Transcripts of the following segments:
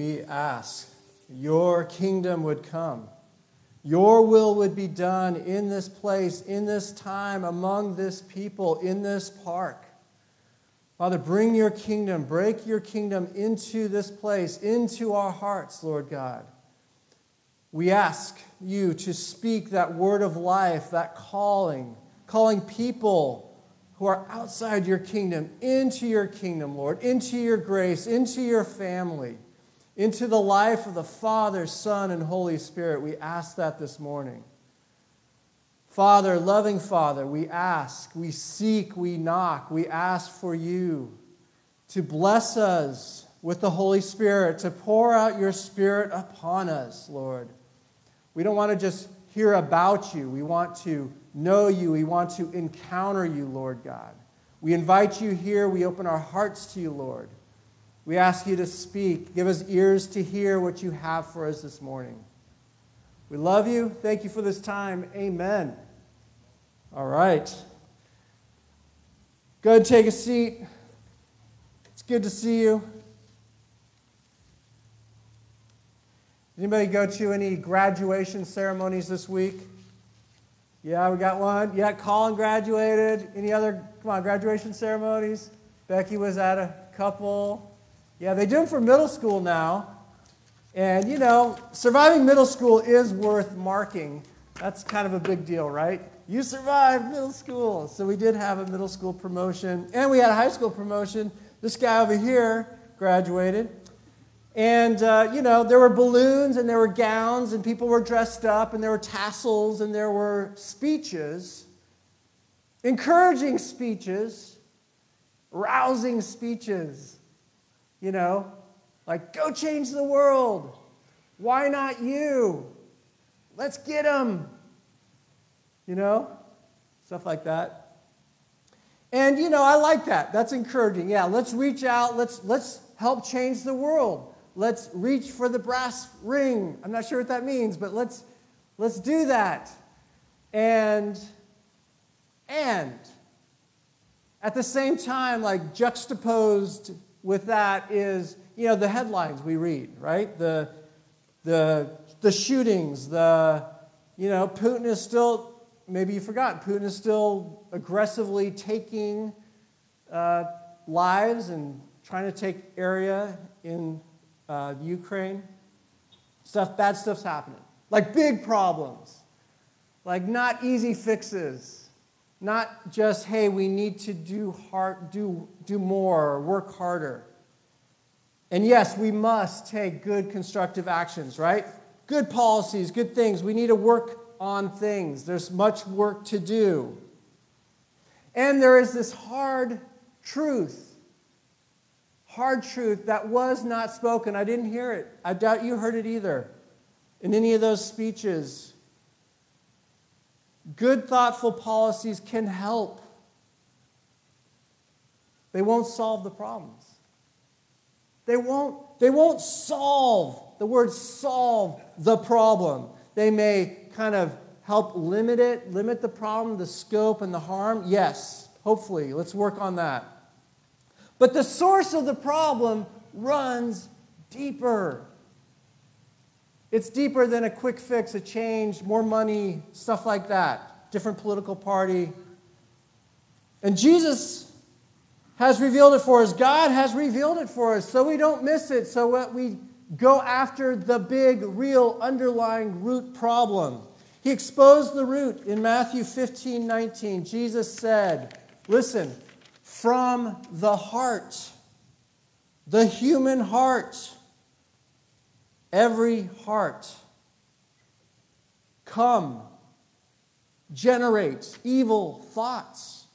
We ask your kingdom would come. Your will would be done in this place, in this time, among this people, in this park. Father, bring your kingdom, break your kingdom into this place, into our hearts, Lord God. We ask you to speak that word of life, that calling, calling people who are outside your kingdom into your kingdom, Lord, into your grace, into your family into the life of the Father, Son, and Holy Spirit. We ask that this morning. Father, loving Father, we ask, we seek, we knock, we ask for you to bless us with the Holy Spirit, to pour out your Spirit upon us, Lord. We don't want to just hear about you. We want to know you. We want to encounter you, Lord God. We invite you here. We open our hearts to you, Lord. We ask you to speak. Give us ears to hear what you have for us this morning. We love you. Thank you for this time. Amen. All right. Go ahead and take a seat. It's good to see you. Anybody go to any graduation ceremonies this week? Yeah, we got one. Yeah, Colin graduated. Any other, come on, graduation ceremonies? Becky was at a couple. Yeah, they do them for middle school now. And, you know, surviving middle school is worth marking. That's kind of a big deal, right? You survived middle school. So we did have a middle school promotion, and we had a high school promotion. This guy over here graduated. And, uh, you know, there were balloons and there were gowns, and people were dressed up, and there were tassels, and there were speeches, encouraging speeches, rousing speeches. You know, like, go change the world. Why not you? Let's get them. You know, stuff like that. And you know, I like that. That's encouraging. Yeah, let's reach out. Let's let's help change the world. Let's reach for the brass ring. I'm not sure what that means, but let's let's do that. And and at the same time, like juxtaposed with that is, you know, the headlines we read, right? The, the, the shootings, the, you know, Putin is still, maybe you forgot, Putin is still aggressively taking uh, lives and trying to take area in uh, Ukraine. Stuff, bad stuff's happening. Like big problems. Like not easy fixes not just, hey, we need to do, hard, do, do more, work harder. And yes, we must take good constructive actions, right? Good policies, good things. We need to work on things. There's much work to do. And there is this hard truth, hard truth that was not spoken. I didn't hear it. I doubt you heard it either in any of those speeches Good, thoughtful policies can help. They won't solve the problems. They won't, they won't solve, the word solve the problem. They may kind of help limit it, limit the problem, the scope, and the harm. Yes, hopefully. Let's work on that. But the source of the problem runs deeper. It's deeper than a quick fix, a change, more money, stuff like that. Different political party. And Jesus has revealed it for us. God has revealed it for us so we don't miss it, so that we go after the big, real, underlying root problem. He exposed the root in Matthew 15 19. Jesus said, Listen, from the heart, the human heart, every heart. Come. Generates evil thoughts.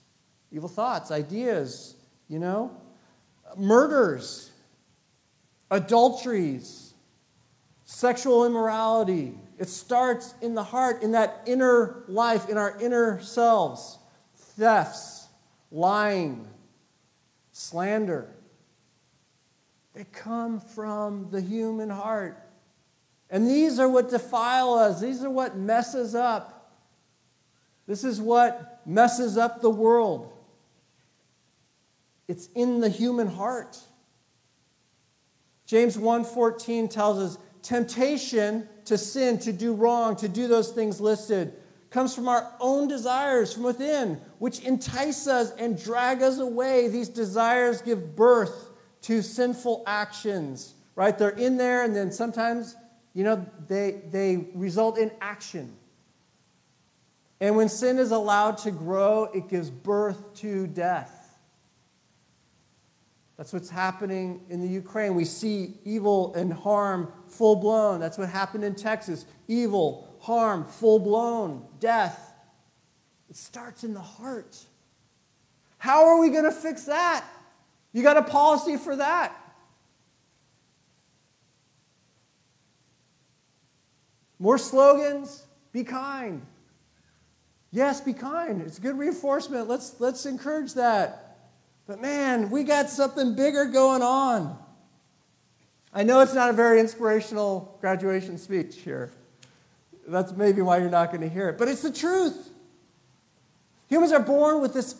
Evil thoughts ideas you know? Murders. Adulteries. Sexual immorality. It starts in the heart in that inner life in our inner selves. Thefts. Lying. Slander. They come from the human heart and these are what defile us, these are what messes up. This is what messes up the world. It's in the human heart. James 1:14 tells us temptation to sin, to do wrong, to do those things listed comes from our own desires from within, which entice us and drag us away. These desires give birth to sinful actions, right? They're in there, and then sometimes, you know, they, they result in action. And when sin is allowed to grow, it gives birth to death. That's what's happening in the Ukraine. We see evil and harm full blown. That's what happened in Texas. Evil, harm, full blown, death. It starts in the heart. How are we going to fix that? You got a policy for that. More slogans, be kind. Yes, be kind. It's good reinforcement. Let's, let's encourage that. But man, we got something bigger going on. I know it's not a very inspirational graduation speech here. That's maybe why you're not going to hear it. But it's the truth. Humans are born with this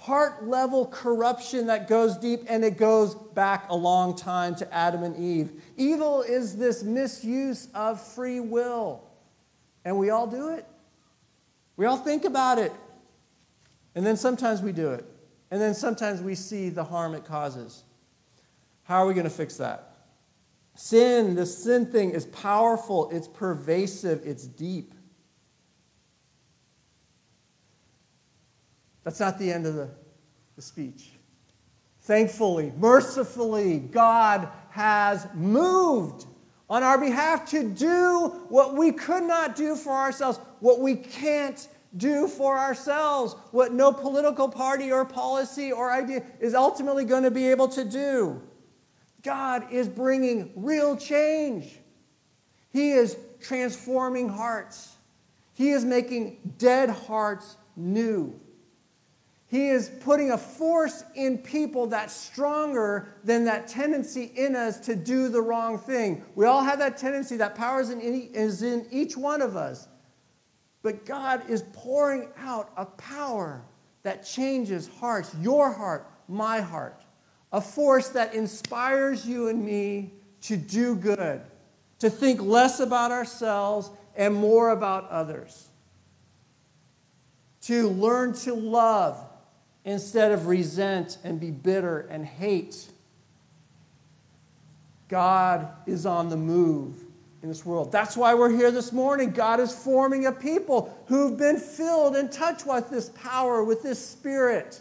heart level corruption that goes deep and it goes back a long time to Adam and Eve. Evil is this misuse of free will. And we all do it. We all think about it. And then sometimes we do it. And then sometimes we see the harm it causes. How are we going to fix that? Sin, the sin thing, is powerful, it's pervasive, it's deep. That's not the end of the, the speech. Thankfully, mercifully, God has moved on our behalf to do what we could not do for ourselves, what we can't do for ourselves, what no political party or policy or idea is ultimately going to be able to do. God is bringing real change. He is transforming hearts. He is making dead hearts new. He is putting a force in people that's stronger than that tendency in us to do the wrong thing. We all have that tendency, that power is in, is in each one of us. But God is pouring out a power that changes hearts, your heart, my heart, a force that inspires you and me to do good, to think less about ourselves and more about others, to learn to love instead of resent and be bitter and hate. God is on the move in this world. That's why we're here this morning. God is forming a people who've been filled and touched with this power, with this spirit.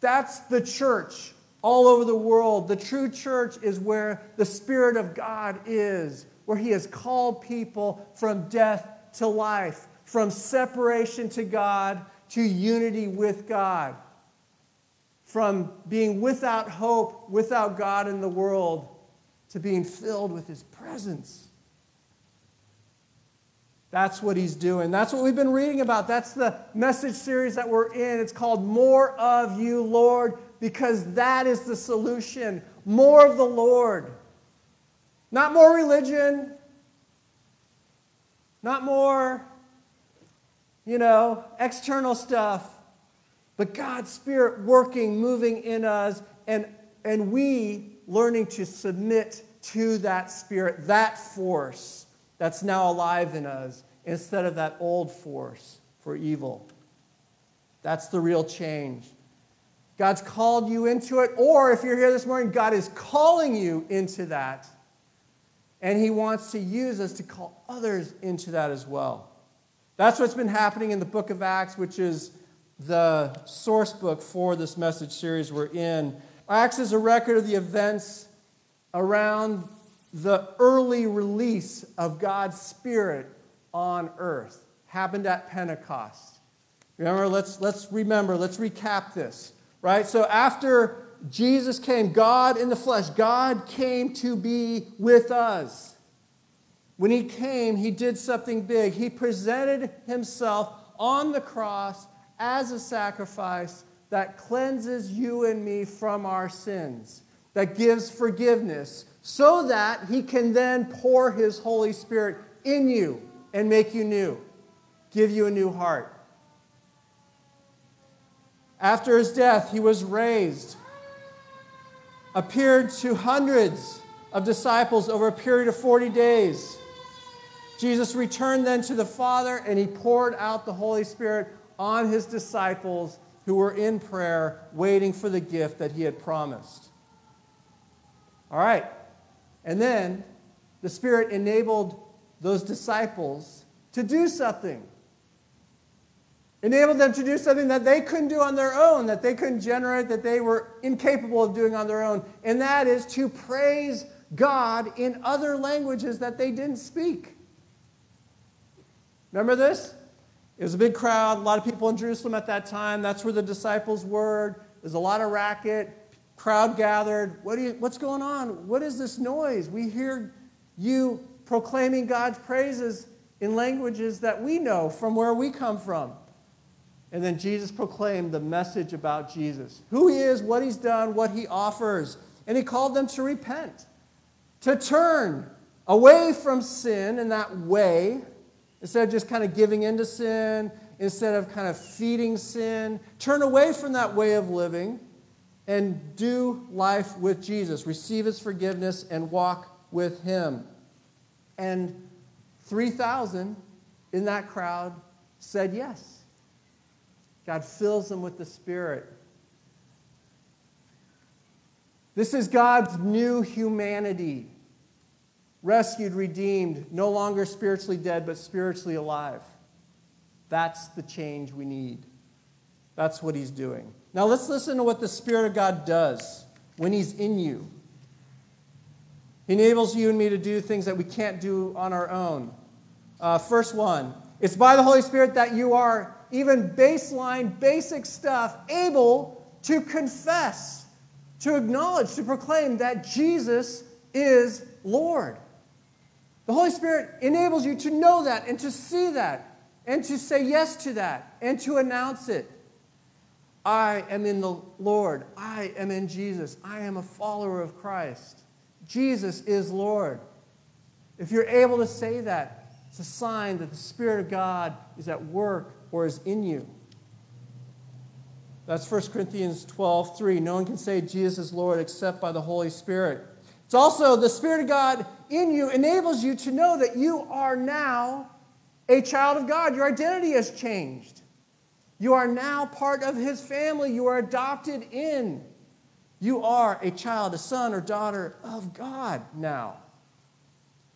That's the church all over the world. The true church is where the Spirit of God is, where He has called people from death to life, from separation to God to unity with God, from being without hope, without God in the world, to being filled with His presence. That's what he's doing. That's what we've been reading about. That's the message series that we're in. It's called More of You, Lord, because that is the solution. More of the Lord. Not more religion, not more, you know, external stuff, but God's Spirit working, moving in us, and, and we learning to submit to that Spirit, that force that's now alive in us instead of that old force for evil. That's the real change. God's called you into it, or if you're here this morning, God is calling you into that. And He wants to use us to call others into that as well. That's what's been happening in the book of Acts, which is the source book for this message series we're in. Acts is a record of the events around the early release of God's Spirit on earth. Happened at Pentecost. Remember, let's, let's remember, let's recap this, right? So after Jesus came, God in the flesh, God came to be with us. When he came, he did something big. He presented himself on the cross as a sacrifice that cleanses you and me from our sins, that gives forgiveness, so that he can then pour his Holy Spirit in you and make you new, give you a new heart. After his death, he was raised, appeared to hundreds, of disciples over a period of 40 days. Jesus returned then to the Father and he poured out the Holy Spirit on his disciples who were in prayer, waiting for the gift that he had promised. All right. And then the Spirit enabled those disciples to do something. Enabled them to do something that they couldn't do on their own, that they couldn't generate, that they were incapable of doing on their own. And that is to praise God in other languages that they didn't speak. Remember this? It was a big crowd, a lot of people in Jerusalem at that time. That's where the disciples were. There's a lot of racket, crowd gathered. What you, what's going on? What is this noise? We hear you proclaiming God's praises in languages that we know from where we come from. And then Jesus proclaimed the message about Jesus who he is, what he's done, what he offers. And he called them to repent, to turn away from sin in that way, instead of just kind of giving into sin, instead of kind of feeding sin. Turn away from that way of living and do life with Jesus. Receive his forgiveness and walk with him. And 3,000 in that crowd said yes. God fills them with the Spirit. This is God's new humanity. Rescued, redeemed, no longer spiritually dead, but spiritually alive. That's the change we need. That's what He's doing. Now let's listen to what the Spirit of God does when He's in you. He enables you and me to do things that we can't do on our own. Uh, first one it's by the Holy Spirit that you are even baseline, basic stuff, able to confess, to acknowledge, to proclaim that Jesus is Lord. The Holy Spirit enables you to know that and to see that and to say yes to that and to announce it. I am in the Lord. I am in Jesus. I am a follower of Christ. Jesus is Lord. If you're able to say that, it's a sign that the Spirit of God is at work or is in you. That's 1 Corinthians 12, 3. No one can say Jesus is Lord except by the Holy Spirit. It's also the Spirit of God in you enables you to know that you are now a child of God. Your identity has changed. You are now part of His family. You are adopted in. You are a child, a son or daughter of God now.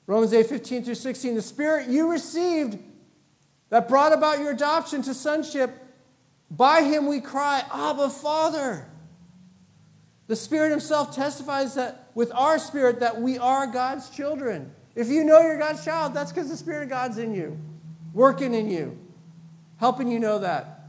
Romans 8, 15 through 16. The Spirit you received that brought about your adoption to sonship. By him we cry, Abba, Father. The Spirit Himself testifies that with our spirit that we are God's children. If you know you're God's child, that's because the Spirit of God's in you, working in you, helping you know that.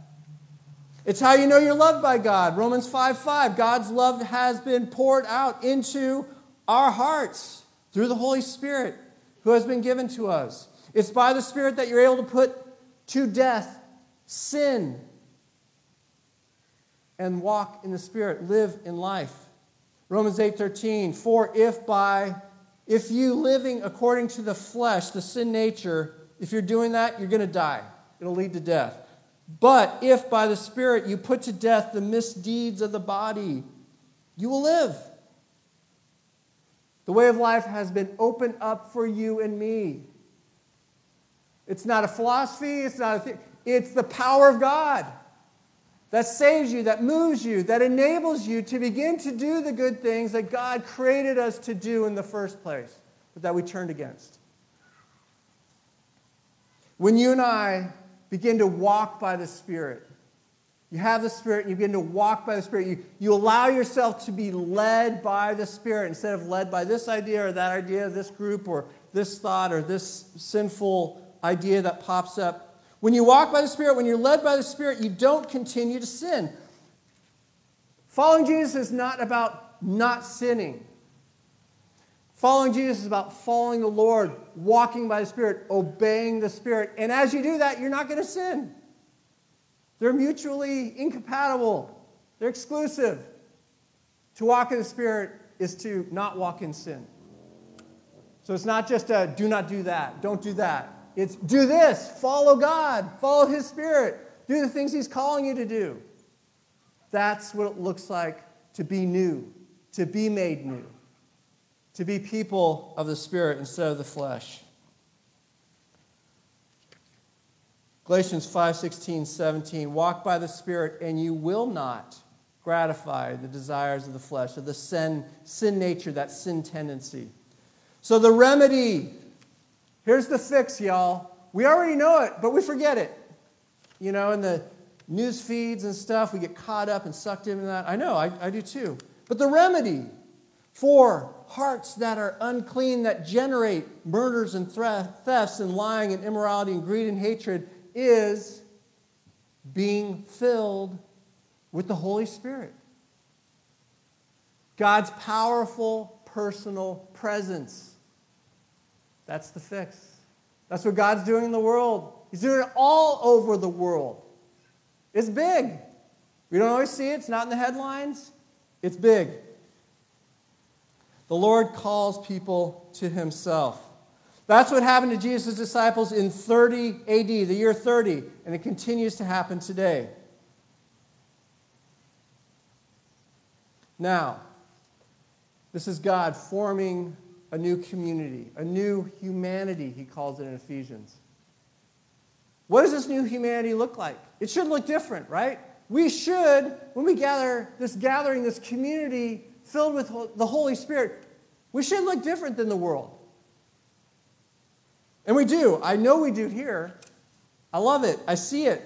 It's how you know you're loved by God. Romans 5 5. God's love has been poured out into our hearts through the Holy Spirit who has been given to us. It's by the Spirit that you're able to put to death sin and walk in the Spirit, live in life. Romans 8:13, for if by if you living according to the flesh, the sin nature, if you're doing that, you're going to die. It'll lead to death. But if by the Spirit you put to death the misdeeds of the body, you will live. The way of life has been opened up for you and me. It's not a philosophy, it's not a. It's the power of God that saves you, that moves you, that enables you to begin to do the good things that God created us to do in the first place, but that we turned against. When you and I begin to walk by the Spirit, you have the Spirit and you begin to walk by the Spirit. You, you allow yourself to be led by the Spirit instead of led by this idea or that idea, this group or this thought or this sinful idea that pops up. When you walk by the Spirit, when you're led by the Spirit, you don't continue to sin. Following Jesus is not about not sinning. Following Jesus is about following the Lord, walking by the Spirit, obeying the Spirit. And as you do that, you're not going to sin. They're mutually incompatible, they're exclusive. To walk in the Spirit is to not walk in sin. So it's not just a do not do that, don't do that. It's do this, follow God, follow His Spirit, do the things He's calling you to do. That's what it looks like to be new, to be made new, to be people of the Spirit instead of the flesh. Galatians 5 16, 17. Walk by the Spirit, and you will not gratify the desires of the flesh, of the sin, sin nature, that sin tendency. So, the remedy here's the fix, y'all. We already know it, but we forget it. You know, in the news feeds and stuff, we get caught up and sucked into that. I know, I, I do too. But the remedy for hearts that are unclean, that generate murders and thefts and lying and immorality and greed and hatred, is being filled with the Holy Spirit. God's powerful personal presence. That's the fix. That's what God's doing in the world. He's doing it all over the world. It's big. We don't always see it, it's not in the headlines. It's big. The Lord calls people to himself. That's what happened to Jesus' disciples in 30 AD, the year 30, and it continues to happen today. Now, this is God forming a new community, a new humanity, he calls it in Ephesians. What does this new humanity look like? It should look different, right? We should, when we gather this gathering, this community filled with the Holy Spirit, we should look different than the world. And we do. I know we do here. I love it. I see it.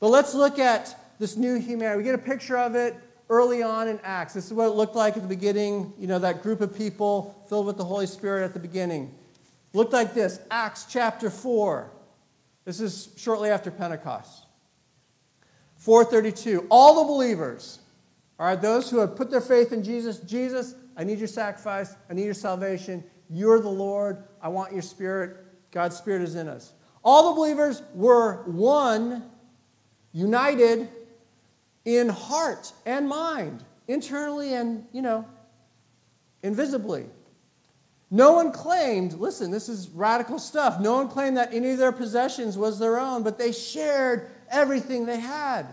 But let's look at this new humanity. We get a picture of it early on in Acts. This is what it looked like at the beginning. You know, that group of people filled with the Holy Spirit at the beginning. looked like this Acts chapter 4. This is shortly after Pentecost. 432. All the believers, all right, those who have put their faith in Jesus, Jesus, I need your sacrifice. I need your salvation. You're the Lord. I want your spirit. God's spirit is in us. All the believers were one, united in heart and mind, internally and, you know, invisibly. No one claimed, listen, this is radical stuff. No one claimed that any of their possessions was their own, but they shared everything they had.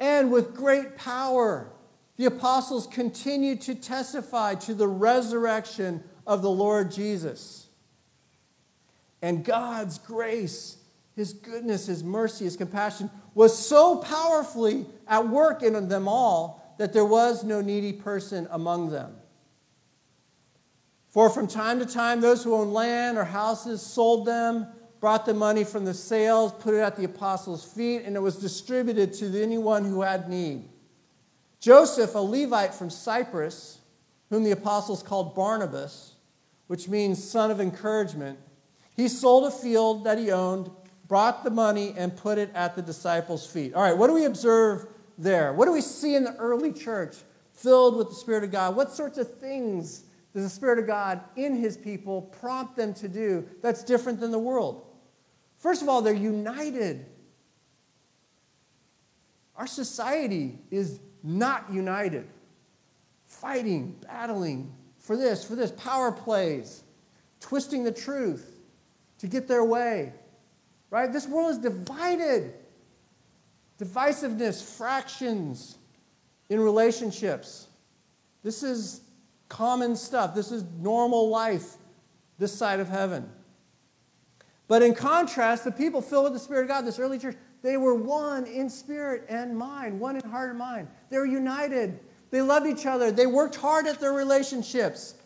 And with great power, the apostles continued to testify to the resurrection of the Lord Jesus. And God's grace, His goodness, His mercy, His compassion was so powerfully at work in them all that there was no needy person among them. For from time to time, those who owned land or houses sold them, brought the money from the sales, put it at the apostles' feet, and it was distributed to anyone who had need. Joseph, a Levite from Cyprus, whom the apostles called Barnabas, which means son of encouragement, he sold a field that he owned, brought the money, and put it at the disciples' feet. All right, what do we observe there? What do we see in the early church filled with the Spirit of God? What sorts of things does the Spirit of God in his people prompt them to do that's different than the world? First of all, they're united. Our society is not united, fighting, battling for this, for this, power plays, twisting the truth to get their way. Right? This world is divided. Divisiveness, fractions in relationships. This is common stuff. This is normal life this side of heaven. But in contrast, the people filled with the Spirit of God, this early church, they were one in spirit and mind, one in heart and mind. They were united. They loved each other. They worked hard at their relationships.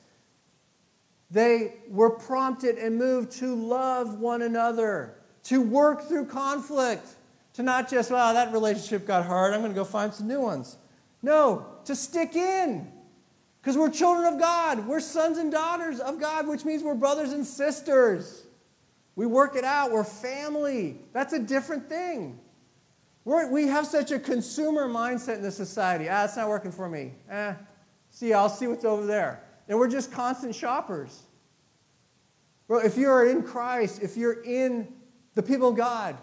They were prompted and moved to love one another, to work through conflict, to not just, well, that relationship got hard, I'm going to go find some new ones. No, to stick in. Because we're children of God. We're sons and daughters of God, which means we're brothers and sisters. We work it out. We're family. That's a different thing. We're, we have such a consumer mindset in this society. Ah, it's not working for me. Eh, see, I'll see what's over there. And we're just constant shoppers. Well, if you're in Christ, if you're in the people of God,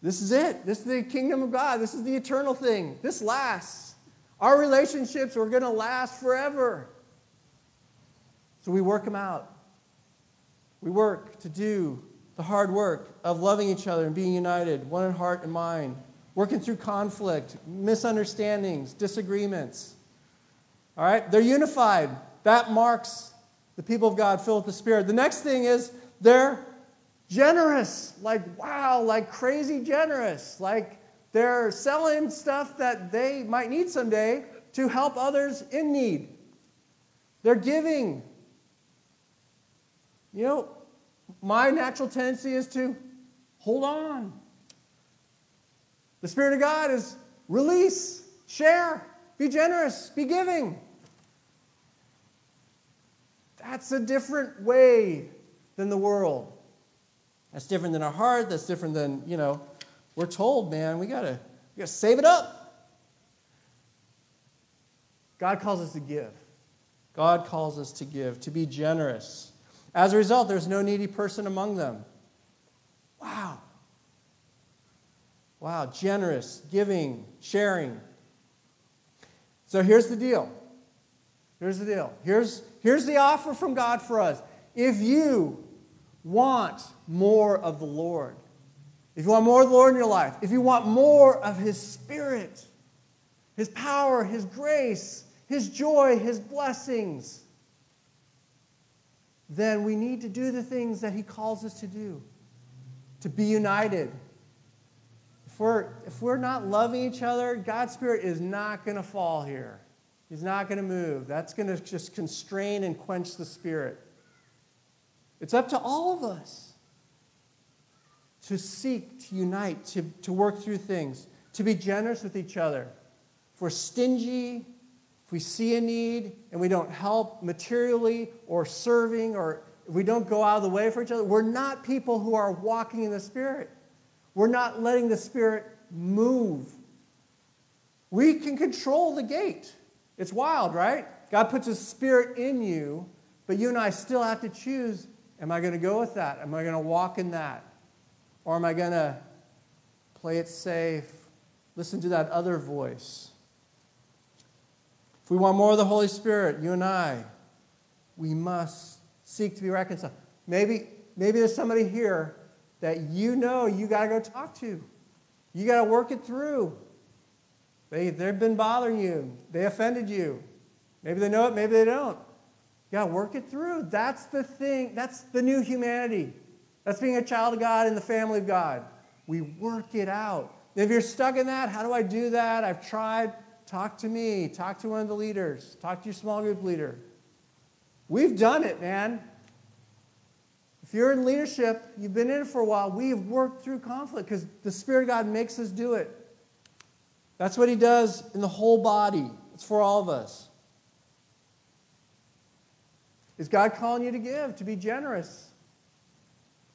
this is it. This is the kingdom of God. This is the eternal thing. This lasts. Our relationships are going to last forever. So we work them out. We work to do the hard work of loving each other and being united, one in heart and mind, working through conflict, misunderstandings, disagreements. All right? They're unified. That marks the people of God filled with the Spirit. The next thing is they're generous. Like, wow, like crazy generous. Like they're selling stuff that they might need someday to help others in need. They're giving. You know, my natural tendency is to hold on. The Spirit of God is release, share, be generous, be giving. That's a different way than the world. That's different than our heart. That's different than, you know, we're told, man, we gotta, we gotta save it up. God calls us to give. God calls us to give, to be generous. As a result, there's no needy person among them. Wow. Wow, generous, giving, sharing. So here's the deal. Here's the deal. Here's, here's the offer from God for us. If you want more of the Lord, if you want more of the Lord in your life, if you want more of His Spirit, His power, His grace, His joy, His blessings, then we need to do the things that He calls us to do to be united. If we're, if we're not loving each other, God's Spirit is not going to fall here. He's not going to move. That's going to just constrain and quench the Spirit. It's up to all of us to seek, to unite, to, to work through things, to be generous with each other. If we're stingy, if we see a need and we don't help materially or serving, or we don't go out of the way for each other, we're not people who are walking in the Spirit. We're not letting the Spirit move. We can control the gate. It's wild, right? God puts His Spirit in you, but you and I still have to choose am I going to go with that? Am I going to walk in that? Or am I going to play it safe, listen to that other voice? If we want more of the Holy Spirit, you and I, we must seek to be reconciled. Maybe, maybe there's somebody here that you know you got to go talk to. You got to work it through. They, they've been bothering you, they offended you. Maybe they know it, maybe they don't. To work it through. That's the thing, that's the new humanity. That's being a child of God in the family of God. We work it out. If you're stuck in that, how do I do that? I've tried. Talk to me. Talk to one of the leaders. Talk to your small group leader. We've done it, man. If you're in leadership, you've been in it for a while, we've worked through conflict because the Spirit of God makes us do it. That's what He does in the whole body, it's for all of us. Is God calling you to give, to be generous?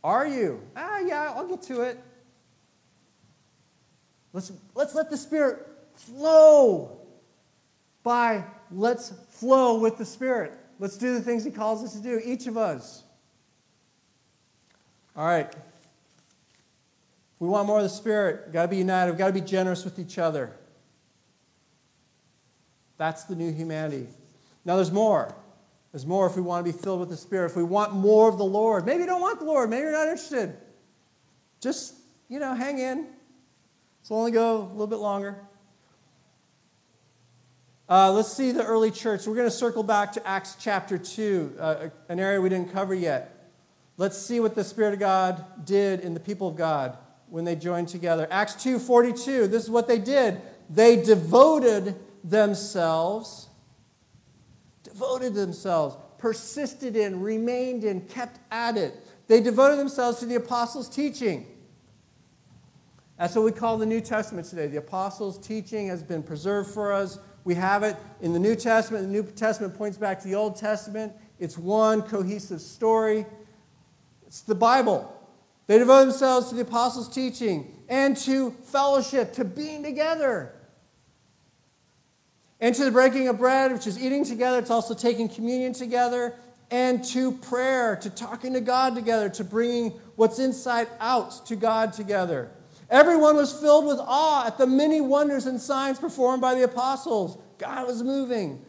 Are you? Ah, yeah, I'll get to it. Let's, let's let the Spirit flow by let's flow with the Spirit. Let's do the things He calls us to do, each of us. All right. If we want more of the Spirit, we've got to be united. We've got to be generous with each other. That's the new humanity. Now, there's more. There's more if we want to be filled with the Spirit. If we want more of the Lord, maybe you don't want the Lord, maybe you're not interested. Just, you know, hang in. It's only go a little bit longer. Uh, let's see the early church. We're going to circle back to Acts chapter 2, uh, an area we didn't cover yet. Let's see what the Spirit of God did in the people of God when they joined together. Acts 2:42. This is what they did. They devoted themselves devoted themselves, persisted in, remained in, kept at it. They devoted themselves to the apostles' teaching. That's what we call the New Testament today. The apostles' teaching has been preserved for us. We have it in the New Testament. The New Testament points back to the Old Testament. It's one cohesive story. It's the Bible. They devote themselves to the apostles' teaching and to fellowship, to being together. And to the breaking of bread, which is eating together, it's also taking communion together, and to prayer, to talking to God together, to bringing what's inside out to God together. Everyone was filled with awe at the many wonders and signs performed by the apostles. God was moving.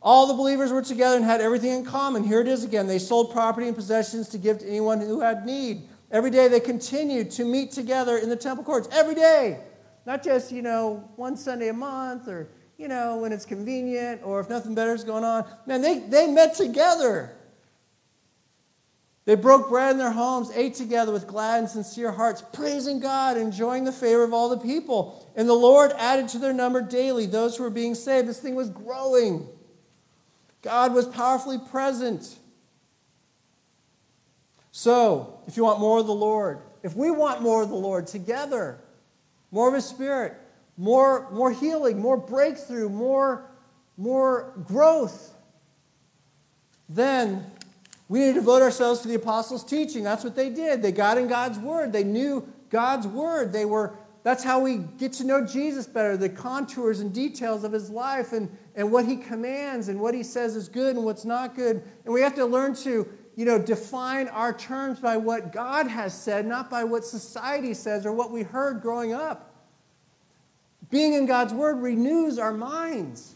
All the believers were together and had everything in common. Here it is again. They sold property and possessions to give to anyone who had need. Every day they continued to meet together in the temple courts. Every day. Not just, you know, one Sunday a month or you know, when it's convenient or if nothing better is going on. Man, they, they met together. They broke bread in their homes, ate together with glad and sincere hearts, praising God, enjoying the favor of all the people. And the Lord added to their number daily those who were being saved. This thing was growing. God was powerfully present. So, if you want more of the Lord, if we want more of the Lord together, more of His Spirit, more, more healing, more breakthrough, more, more growth, then we need to devote ourselves to the apostles' teaching. That's what they did. They got in God's word. They knew God's word. They were that's how we get to know Jesus better, the contours and details of his life and, and what he commands and what he says is good and what's not good. And we have to learn to, you know, define our terms by what God has said, not by what society says or what we heard growing up. Being in God's word renews our minds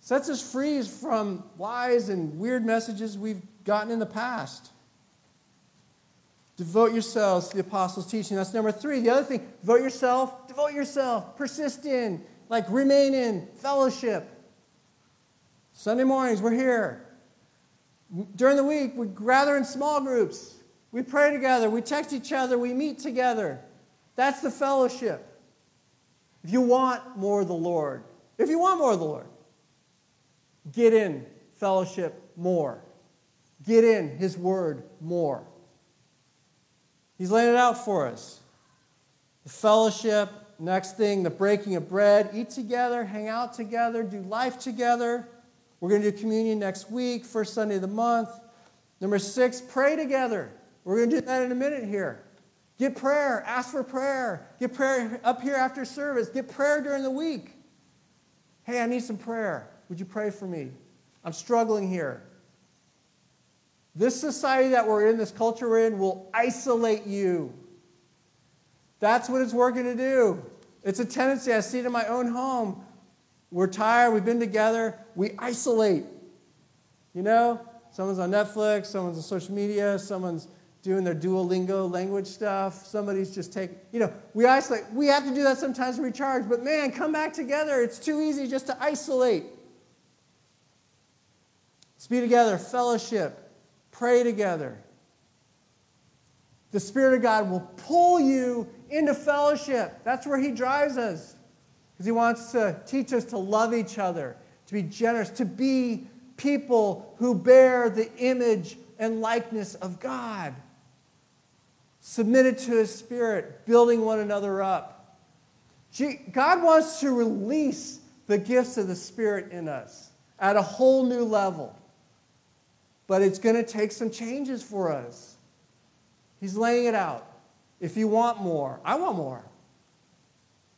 sets us free from lies and weird messages we've gotten in the past. Devote yourselves to the apostles' teaching. That's number three. The other thing, devote yourself, devote yourself, persist in, like remain in, fellowship. Sunday mornings, we're here. During the week, we gather in small groups. We pray together, we text each other, we meet together. That's the fellowship. If you want more of the Lord, if you want more of the Lord, Get in fellowship more. Get in His Word more. He's laying it out for us. The fellowship, next thing, the breaking of bread. Eat together, hang out together, do life together. We're going to do communion next week, first Sunday of the month. Number six, pray together. We're going to do that in a minute here. Get prayer, ask for prayer. Get prayer up here after service. Get prayer during the week. Hey, I need some prayer. Would you pray for me? I'm struggling here. This society that we're in, this culture we're in, will isolate you. That's what it's working to do. It's a tendency. I see it in my own home. We're tired, we've been together, we isolate. You know, someone's on Netflix, someone's on social media, someone's doing their Duolingo language stuff. Somebody's just taking, you know, we isolate. We have to do that sometimes to recharge, but man, come back together. It's too easy just to isolate. Let's be together, fellowship, pray together. The Spirit of God will pull you into fellowship. That's where He drives us. Because He wants to teach us to love each other, to be generous, to be people who bear the image and likeness of God. Submitted to His Spirit, building one another up. God wants to release the gifts of the Spirit in us at a whole new level but it's going to take some changes for us. He's laying it out. If you want more, I want more.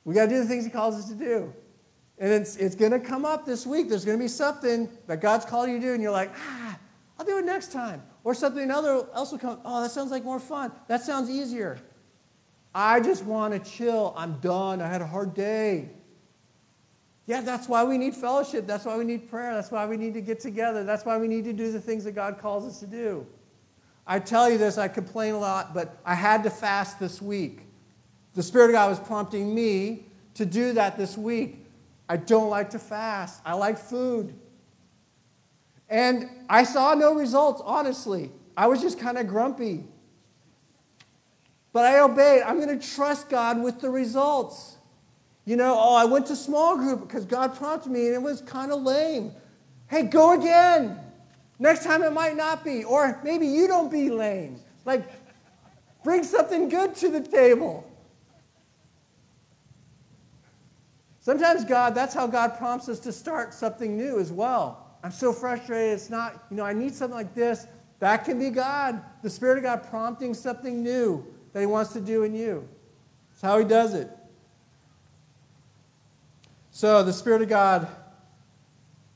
We got to do the things He calls us to do. And it's, it's going to come up this week. There's going to be something that God's called you to do, and you're like, ah, I'll do it next time. Or something other else will come. Oh, that sounds like more fun. That sounds easier. I just want to chill. I'm done. I had a hard day. Yeah, that's why we need fellowship. That's why we need prayer. That's why we need to get together. That's why we need to do the things that God calls us to do. I tell you this, I complain a lot, but I had to fast this week. The Spirit of God was prompting me to do that this week. I don't like to fast, I like food. And I saw no results, honestly. I was just kind of grumpy. But I obeyed. I'm going to trust God with the results. You know, oh, I went to small group because God prompted me and it was kind of lame. Hey, go again. Next time it might not be. Or maybe you don't be lame. Like, bring something good to the table. Sometimes God, that's how God prompts us to start something new as well. I'm so frustrated. It's not, you know, I need something like this. That can be God, the Spirit of God prompting something new that He wants to do in you. That's how He does it. So, the Spirit of God,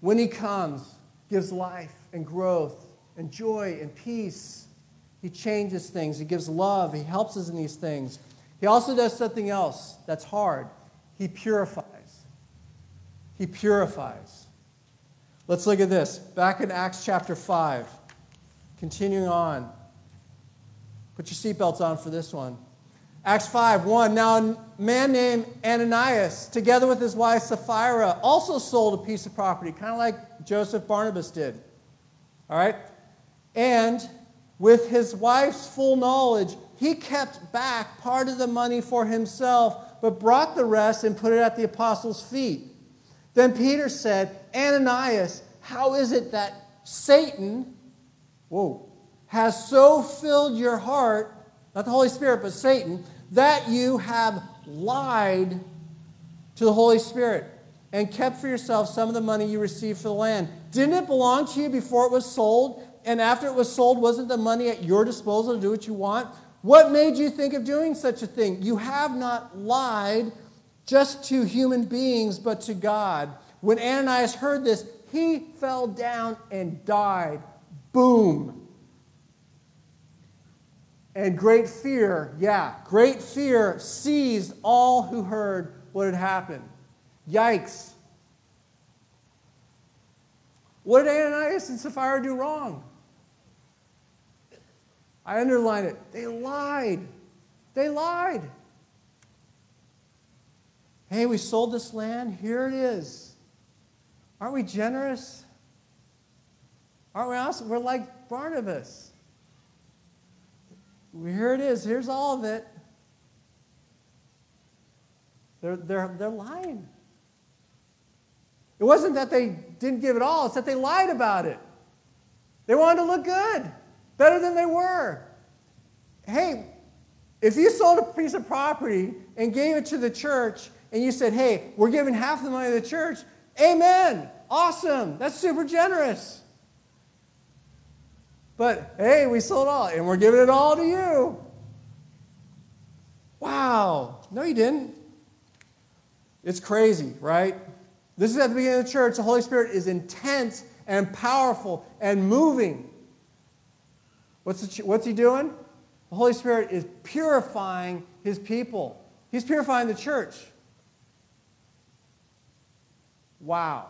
when He comes, gives life and growth and joy and peace. He changes things, He gives love, He helps us in these things. He also does something else that's hard He purifies. He purifies. Let's look at this. Back in Acts chapter 5, continuing on. Put your seatbelts on for this one. Acts 5 1. Now, a man named Ananias, together with his wife Sapphira, also sold a piece of property, kind of like Joseph Barnabas did. All right? And with his wife's full knowledge, he kept back part of the money for himself, but brought the rest and put it at the apostles' feet. Then Peter said, Ananias, how is it that Satan, whoa, has so filled your heart, not the Holy Spirit, but Satan, that you have lied to the Holy Spirit and kept for yourself some of the money you received for the land? Didn't it belong to you before it was sold? And after it was sold, wasn't the money at your disposal to do what you want? What made you think of doing such a thing? You have not lied just to human beings, but to God. When Ananias heard this, he fell down and died. Boom. And great fear, yeah, great fear seized all who heard what had happened. Yikes. What did Ananias and Sapphira do wrong? I underline it. They lied. They lied. Hey, we sold this land. Here it is. Aren't we generous? Aren't we awesome? We're like Barnabas. Here it is. Here's all of it. They're, they're, they're lying. It wasn't that they didn't give it all, it's that they lied about it. They wanted to look good, better than they were. Hey, if you sold a piece of property and gave it to the church and you said, hey, we're giving half the money to the church, amen. Awesome. That's super generous. But hey, we sold all and we're giving it all to you. Wow. No, you didn't. It's crazy, right? This is at the beginning of the church. The Holy Spirit is intense and powerful and moving. What's, the, what's he doing? The Holy Spirit is purifying his people, he's purifying the church. Wow.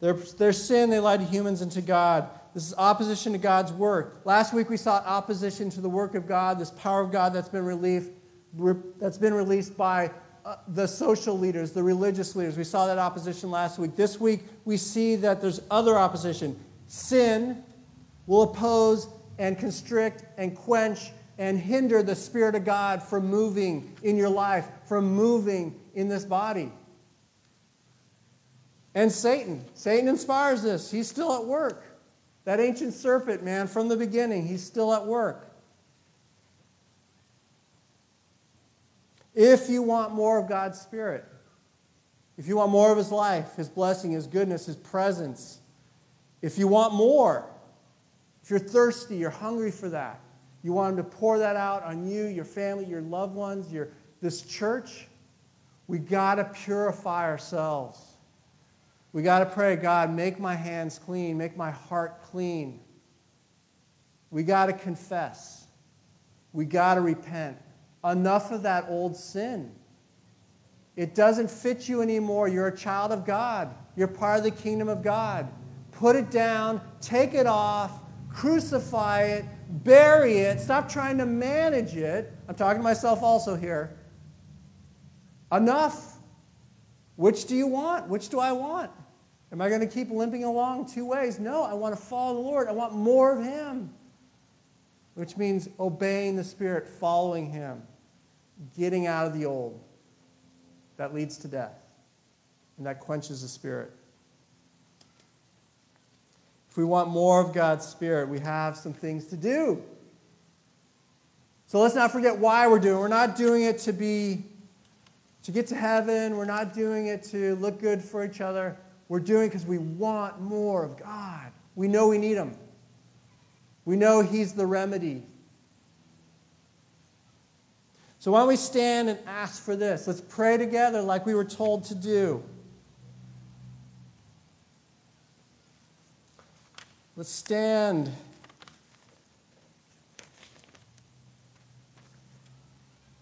Their, their sin, they lied to humans and to God. This is opposition to God's work. Last week we saw opposition to the work of God, this power of God that's been, relief, that's been released by uh, the social leaders, the religious leaders. We saw that opposition last week. This week we see that there's other opposition. Sin will oppose and constrict and quench and hinder the Spirit of God from moving in your life, from moving in this body. And Satan. Satan inspires this. He's still at work. That ancient serpent, man, from the beginning, he's still at work. If you want more of God's Spirit, if you want more of His life, His blessing, His goodness, His presence, if you want more, if you're thirsty, you're hungry for that, you want Him to pour that out on you, your family, your loved ones, your, this church, we got to purify ourselves. We got to pray, God, make my hands clean, make my heart clean. We got to confess. We got to repent. Enough of that old sin. It doesn't fit you anymore. You're a child of God, you're part of the kingdom of God put it down, take it off, crucify it, bury it, stop trying to manage it. I'm talking to myself also here. Enough. Which do you want? Which do I want? Am I going to keep limping along two ways? No, I want to follow the Lord. I want more of Him, which means obeying the Spirit, following Him, getting out of the old. That leads to death, and that quenches the Spirit. If we want more of God's Spirit, we have some things to do. So let's not forget why we're doing it. We're not doing it to be to get to heaven. We're not doing it to look good for each other. We're doing it because we want more of God. We know we need Him. We know He's the remedy. So why don't we stand and ask for this? Let's pray together like we were told to do. Let's stand.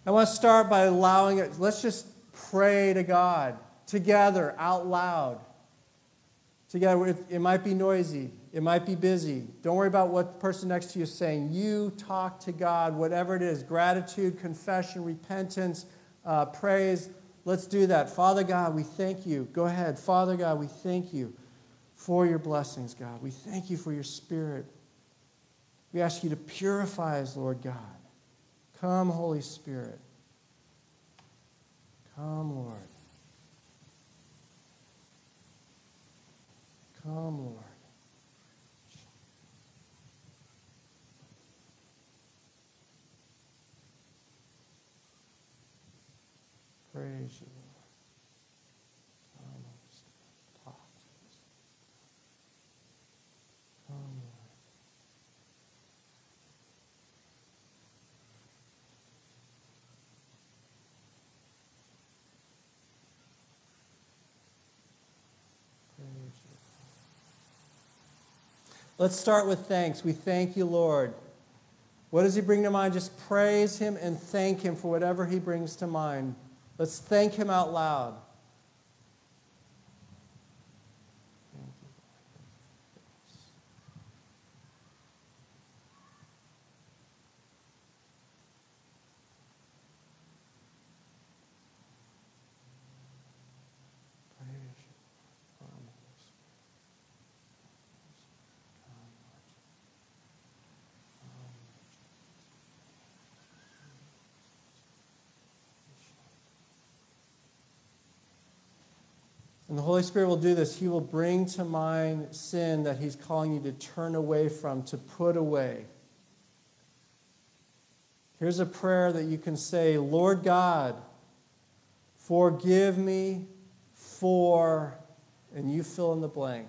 I want to start by allowing it. Let's just pray to God together out loud. Together, it, might be noisy, it might be busy. Don't worry about what the person next to you is saying. You talk to God, whatever it is gratitude, confession, repentance, uh, praise. Let's do that. Father God, we thank you. Go ahead. Father God, we thank you for your blessings, God. We thank you for your spirit. We ask you to purify us, Lord God. Come, Holy Spirit. Come, Lord. Come, Lord. Praise you, Lord. Come, Holy Spirit. Talk to us. Come, Lord. Praise you. Let's start with thanks. We thank you, Lord. What does he bring to mind? Just praise him and thank him for whatever he brings to mind. Let's thank him out loud. Thank you, Lord. Praise you. Come, Holy Spirit. Come, Lord. Come, Lord. And the Holy Spirit will do this. He will bring to mind sin that He's calling you to turn away from, to put away. Here's a prayer that you can say Lord God, forgive me for, and you fill in the blank.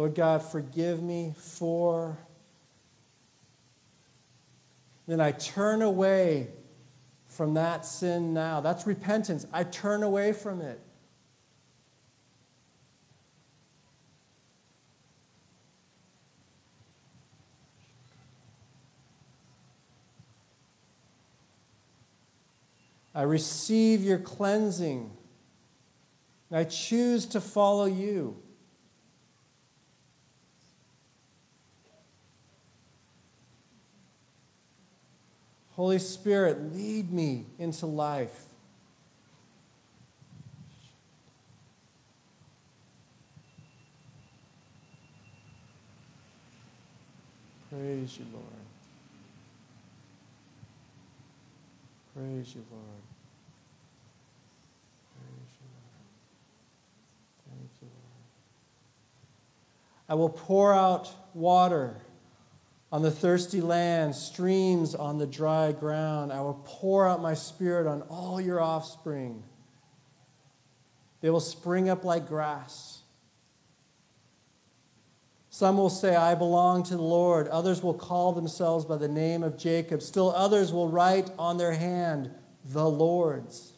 Lord God, forgive me for. Then I turn away from that sin now. That's repentance. I turn away from it. I receive your cleansing. I choose to follow you. Holy Spirit, lead me into life. Praise you, Lord. Praise you, Lord. Praise you, Lord. Thank you, Lord. I will pour out water on the thirsty land, streams on the dry ground. I will pour out my spirit on all your offspring. They will spring up like grass. Some will say, I belong to the Lord. Others will call themselves by the name of Jacob. Still others will write on their hand, the Lord's.